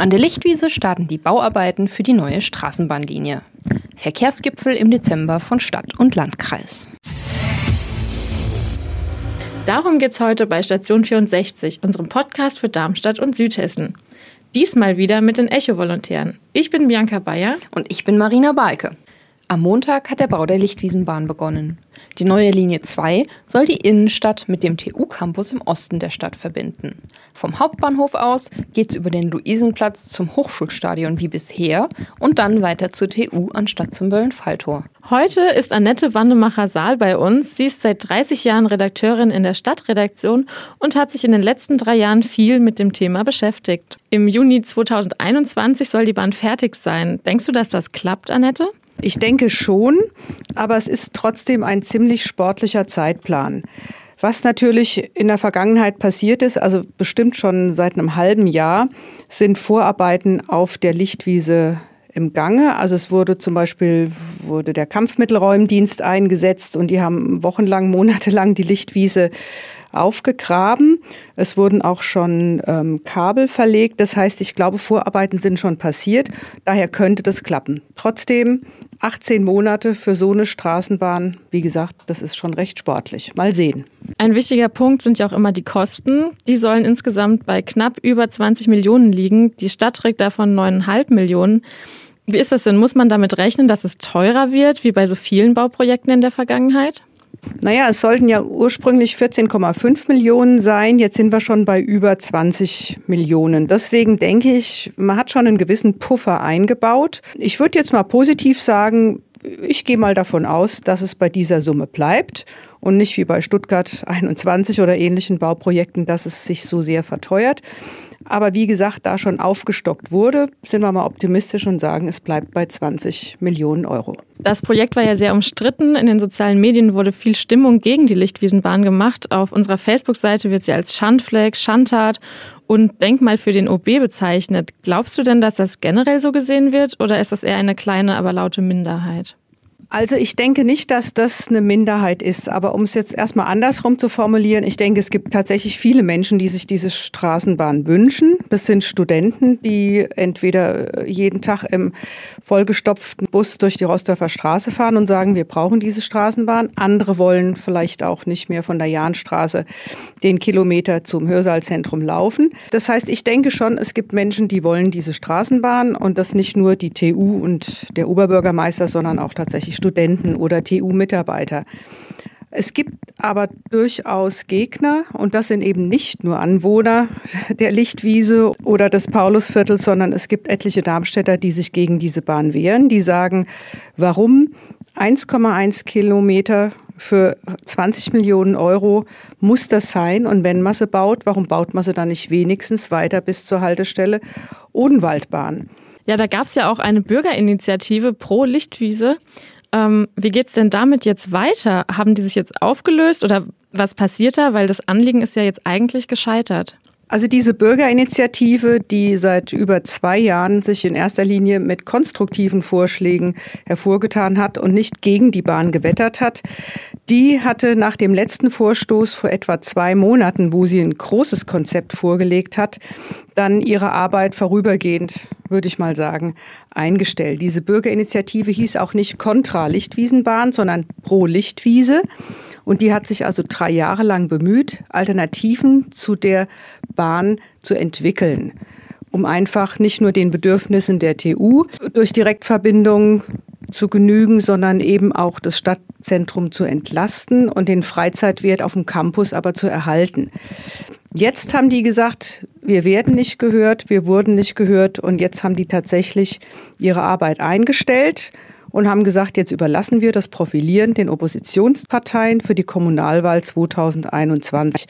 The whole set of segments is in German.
An der Lichtwiese starten die Bauarbeiten für die neue Straßenbahnlinie. Verkehrsgipfel im Dezember von Stadt und Landkreis. Darum geht es heute bei Station 64, unserem Podcast für Darmstadt und Südhessen. Diesmal wieder mit den Echo-Volontären. Ich bin Bianca Bayer. Und ich bin Marina Balke. Am Montag hat der Bau der Lichtwiesenbahn begonnen. Die neue Linie 2 soll die Innenstadt mit dem TU-Campus im Osten der Stadt verbinden. Vom Hauptbahnhof aus geht es über den Luisenplatz zum Hochschulstadion wie bisher und dann weiter zur TU anstatt zum Böllenfalltor. Heute ist Annette Wandemacher-Saal bei uns. Sie ist seit 30 Jahren Redakteurin in der Stadtredaktion und hat sich in den letzten drei Jahren viel mit dem Thema beschäftigt. Im Juni 2021 soll die Bahn fertig sein. Denkst du, dass das klappt, Annette? Ich denke schon, aber es ist trotzdem ein ziemlich sportlicher Zeitplan. Was natürlich in der Vergangenheit passiert ist, also bestimmt schon seit einem halben Jahr, sind Vorarbeiten auf der Lichtwiese im Gange. Also es wurde zum Beispiel wurde der Kampfmittelräumdienst eingesetzt und die haben wochenlang, monatelang die Lichtwiese aufgegraben. Es wurden auch schon ähm, Kabel verlegt. Das heißt, ich glaube, Vorarbeiten sind schon passiert. Daher könnte das klappen. Trotzdem 18 Monate für so eine Straßenbahn, wie gesagt, das ist schon recht sportlich. Mal sehen. Ein wichtiger Punkt sind ja auch immer die Kosten. Die sollen insgesamt bei knapp über 20 Millionen liegen. Die Stadt trägt davon 9,5 Millionen. Wie ist das denn? Muss man damit rechnen, dass es teurer wird, wie bei so vielen Bauprojekten in der Vergangenheit? Naja, es sollten ja ursprünglich 14,5 Millionen sein. Jetzt sind wir schon bei über 20 Millionen. Deswegen denke ich, man hat schon einen gewissen Puffer eingebaut. Ich würde jetzt mal positiv sagen, ich gehe mal davon aus, dass es bei dieser Summe bleibt und nicht wie bei Stuttgart 21 oder ähnlichen Bauprojekten, dass es sich so sehr verteuert. Aber wie gesagt, da schon aufgestockt wurde, sind wir mal optimistisch und sagen, es bleibt bei 20 Millionen Euro. Das Projekt war ja sehr umstritten. In den sozialen Medien wurde viel Stimmung gegen die Lichtwiesenbahn gemacht. Auf unserer Facebook-Seite wird sie als Schandfleck, Schandtat und Denkmal für den OB bezeichnet. Glaubst du denn, dass das generell so gesehen wird oder ist das eher eine kleine, aber laute Minderheit? Also ich denke nicht, dass das eine Minderheit ist. Aber um es jetzt erstmal andersrum zu formulieren, ich denke, es gibt tatsächlich viele Menschen, die sich diese Straßenbahn wünschen. Das sind Studenten, die entweder jeden Tag im vollgestopften Bus durch die Rostorfer Straße fahren und sagen, wir brauchen diese Straßenbahn. Andere wollen vielleicht auch nicht mehr von der Jahnstraße den Kilometer zum Hörsaalzentrum laufen. Das heißt, ich denke schon, es gibt Menschen, die wollen diese Straßenbahn und das nicht nur die TU und der Oberbürgermeister, sondern auch tatsächlich Studenten oder TU-Mitarbeiter. Es gibt aber durchaus Gegner und das sind eben nicht nur Anwohner der Lichtwiese oder des Paulusviertels, sondern es gibt etliche Darmstädter, die sich gegen diese Bahn wehren. Die sagen, warum 1,1 Kilometer für 20 Millionen Euro muss das sein? Und wenn man sie baut, warum baut man sie dann nicht wenigstens weiter bis zur Haltestelle Odenwaldbahn? Ja, da gab es ja auch eine Bürgerinitiative pro Lichtwiese. Ähm, wie es denn damit jetzt weiter? Haben die sich jetzt aufgelöst oder was passiert da? Weil das Anliegen ist ja jetzt eigentlich gescheitert. Also diese Bürgerinitiative, die seit über zwei Jahren sich in erster Linie mit konstruktiven Vorschlägen hervorgetan hat und nicht gegen die Bahn gewettert hat, die hatte nach dem letzten Vorstoß vor etwa zwei Monaten, wo sie ein großes Konzept vorgelegt hat, dann ihre Arbeit vorübergehend, würde ich mal sagen, eingestellt. Diese Bürgerinitiative hieß auch nicht Kontra Lichtwiesenbahn, sondern Pro Lichtwiese. Und die hat sich also drei Jahre lang bemüht, Alternativen zu der Bahn zu entwickeln, um einfach nicht nur den Bedürfnissen der TU durch Direktverbindungen zu genügen, sondern eben auch das Stadtzentrum zu entlasten und den Freizeitwert auf dem Campus aber zu erhalten. Jetzt haben die gesagt, wir werden nicht gehört, wir wurden nicht gehört und jetzt haben die tatsächlich ihre Arbeit eingestellt und haben gesagt, jetzt überlassen wir das Profilieren den Oppositionsparteien für die Kommunalwahl 2021.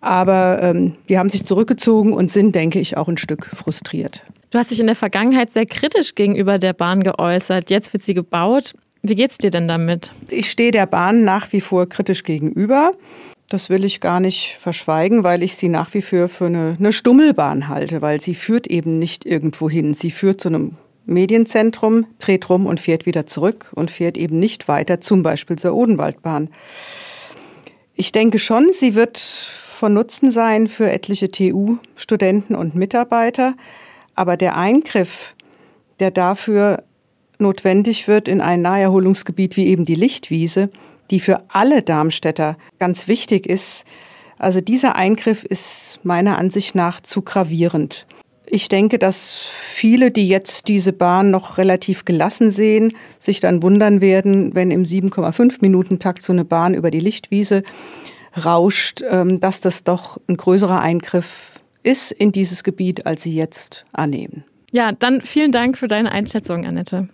Aber ähm, die haben sich zurückgezogen und sind, denke ich, auch ein Stück frustriert. Du hast dich in der Vergangenheit sehr kritisch gegenüber der Bahn geäußert. Jetzt wird sie gebaut. Wie geht's dir denn damit? Ich stehe der Bahn nach wie vor kritisch gegenüber. Das will ich gar nicht verschweigen, weil ich sie nach wie vor für eine, eine Stummelbahn halte, weil sie führt eben nicht irgendwo hin. Sie führt zu einem Medienzentrum, dreht rum und fährt wieder zurück und fährt eben nicht weiter, zum Beispiel zur Odenwaldbahn. Ich denke schon, sie wird von Nutzen sein für etliche TU-Studenten und Mitarbeiter. Aber der Eingriff, der dafür notwendig wird in ein Naherholungsgebiet wie eben die Lichtwiese, die für alle Darmstädter ganz wichtig ist, also dieser Eingriff ist meiner Ansicht nach zu gravierend. Ich denke, dass viele, die jetzt diese Bahn noch relativ gelassen sehen, sich dann wundern werden, wenn im 7,5 Minuten Takt so eine Bahn über die Lichtwiese rauscht, ähm, dass das doch ein größerer Eingriff ist in dieses Gebiet, als sie jetzt annehmen. Ja, dann vielen Dank für deine Einschätzung, Annette.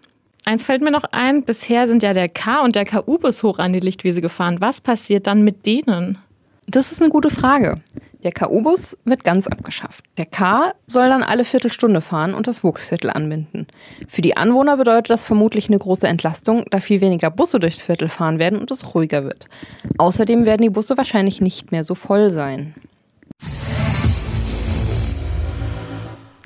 Eins fällt mir noch ein, bisher sind ja der K und der KU-Bus hoch an die Lichtwiese gefahren. Was passiert dann mit denen? Das ist eine gute Frage. Der K-U-Bus wird ganz abgeschafft. Der K soll dann alle Viertelstunde fahren und das Wuchsviertel anbinden. Für die Anwohner bedeutet das vermutlich eine große Entlastung, da viel weniger Busse durchs Viertel fahren werden und es ruhiger wird. Außerdem werden die Busse wahrscheinlich nicht mehr so voll sein.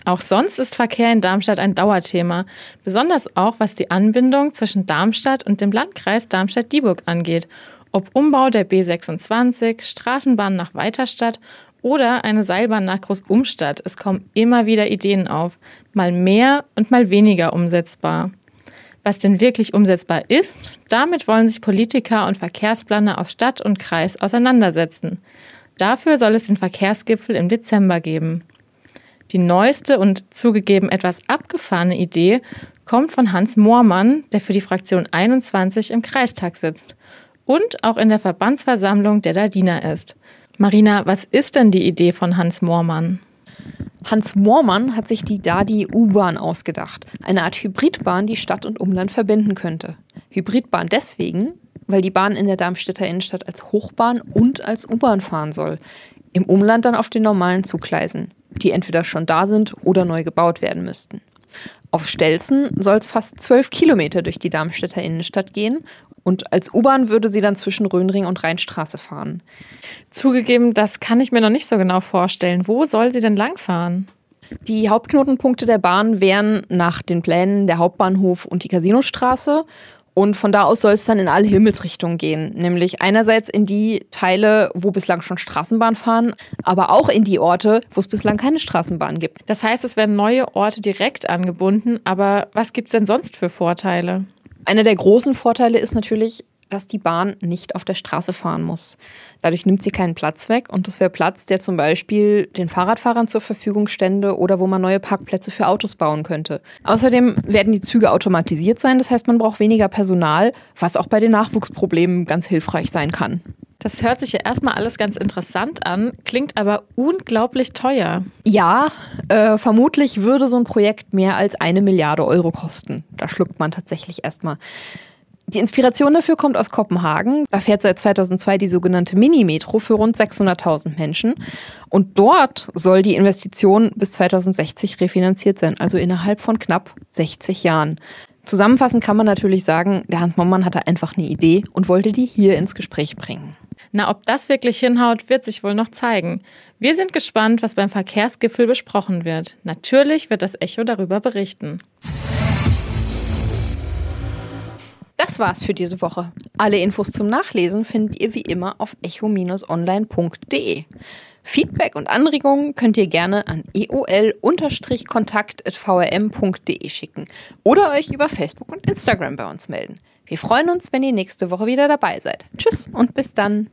Auch sonst ist Verkehr in Darmstadt ein Dauerthema, besonders auch was die Anbindung zwischen Darmstadt und dem Landkreis Darmstadt-Dieburg angeht. Ob Umbau der B26, Straßenbahn nach Weiterstadt oder eine Seilbahn nach Großumstadt. Es kommen immer wieder Ideen auf, mal mehr und mal weniger umsetzbar. Was denn wirklich umsetzbar ist, damit wollen sich Politiker und Verkehrsplaner aus Stadt und Kreis auseinandersetzen. Dafür soll es den Verkehrsgipfel im Dezember geben. Die neueste und zugegeben etwas abgefahrene Idee kommt von Hans Moormann, der für die Fraktion 21 im Kreistag sitzt und auch in der Verbandsversammlung der Daldiner ist. Marina, was ist denn die Idee von Hans Moormann? Hans Moormann hat sich die Dadi U-Bahn ausgedacht. Eine Art Hybridbahn, die Stadt und Umland verbinden könnte. Hybridbahn deswegen, weil die Bahn in der Darmstädter Innenstadt als Hochbahn und als U-Bahn fahren soll. Im Umland dann auf den normalen Zugleisen, die entweder schon da sind oder neu gebaut werden müssten. Auf Stelzen soll es fast zwölf Kilometer durch die Darmstädter Innenstadt gehen und als U-Bahn würde sie dann zwischen Röhnring und Rheinstraße fahren. Zugegeben, das kann ich mir noch nicht so genau vorstellen. Wo soll sie denn langfahren? Die Hauptknotenpunkte der Bahn wären nach den Plänen der Hauptbahnhof und die Casinostraße. Und von da aus soll es dann in alle Himmelsrichtungen gehen. Nämlich einerseits in die Teile, wo bislang schon Straßenbahn fahren, aber auch in die Orte, wo es bislang keine Straßenbahn gibt. Das heißt, es werden neue Orte direkt angebunden. Aber was gibt es denn sonst für Vorteile? Einer der großen Vorteile ist natürlich, dass die Bahn nicht auf der Straße fahren muss. Dadurch nimmt sie keinen Platz weg und das wäre Platz, der zum Beispiel den Fahrradfahrern zur Verfügung stände oder wo man neue Parkplätze für Autos bauen könnte. Außerdem werden die Züge automatisiert sein, das heißt, man braucht weniger Personal, was auch bei den Nachwuchsproblemen ganz hilfreich sein kann. Das hört sich ja erstmal alles ganz interessant an, klingt aber unglaublich teuer. Ja, äh, vermutlich würde so ein Projekt mehr als eine Milliarde Euro kosten. Da schluckt man tatsächlich erstmal. Die Inspiration dafür kommt aus Kopenhagen. Da fährt seit 2002 die sogenannte Mini-Metro für rund 600.000 Menschen. Und dort soll die Investition bis 2060 refinanziert sein, also innerhalb von knapp 60 Jahren. Zusammenfassend kann man natürlich sagen, der Hans Mommann hatte einfach eine Idee und wollte die hier ins Gespräch bringen. Na, ob das wirklich hinhaut, wird sich wohl noch zeigen. Wir sind gespannt, was beim Verkehrsgipfel besprochen wird. Natürlich wird das Echo darüber berichten. Das war's für diese Woche. Alle Infos zum Nachlesen findet ihr wie immer auf echo-online.de. Feedback und Anregungen könnt ihr gerne an eol-kontakt.vrm.de schicken oder euch über Facebook und Instagram bei uns melden. Wir freuen uns, wenn ihr nächste Woche wieder dabei seid. Tschüss und bis dann.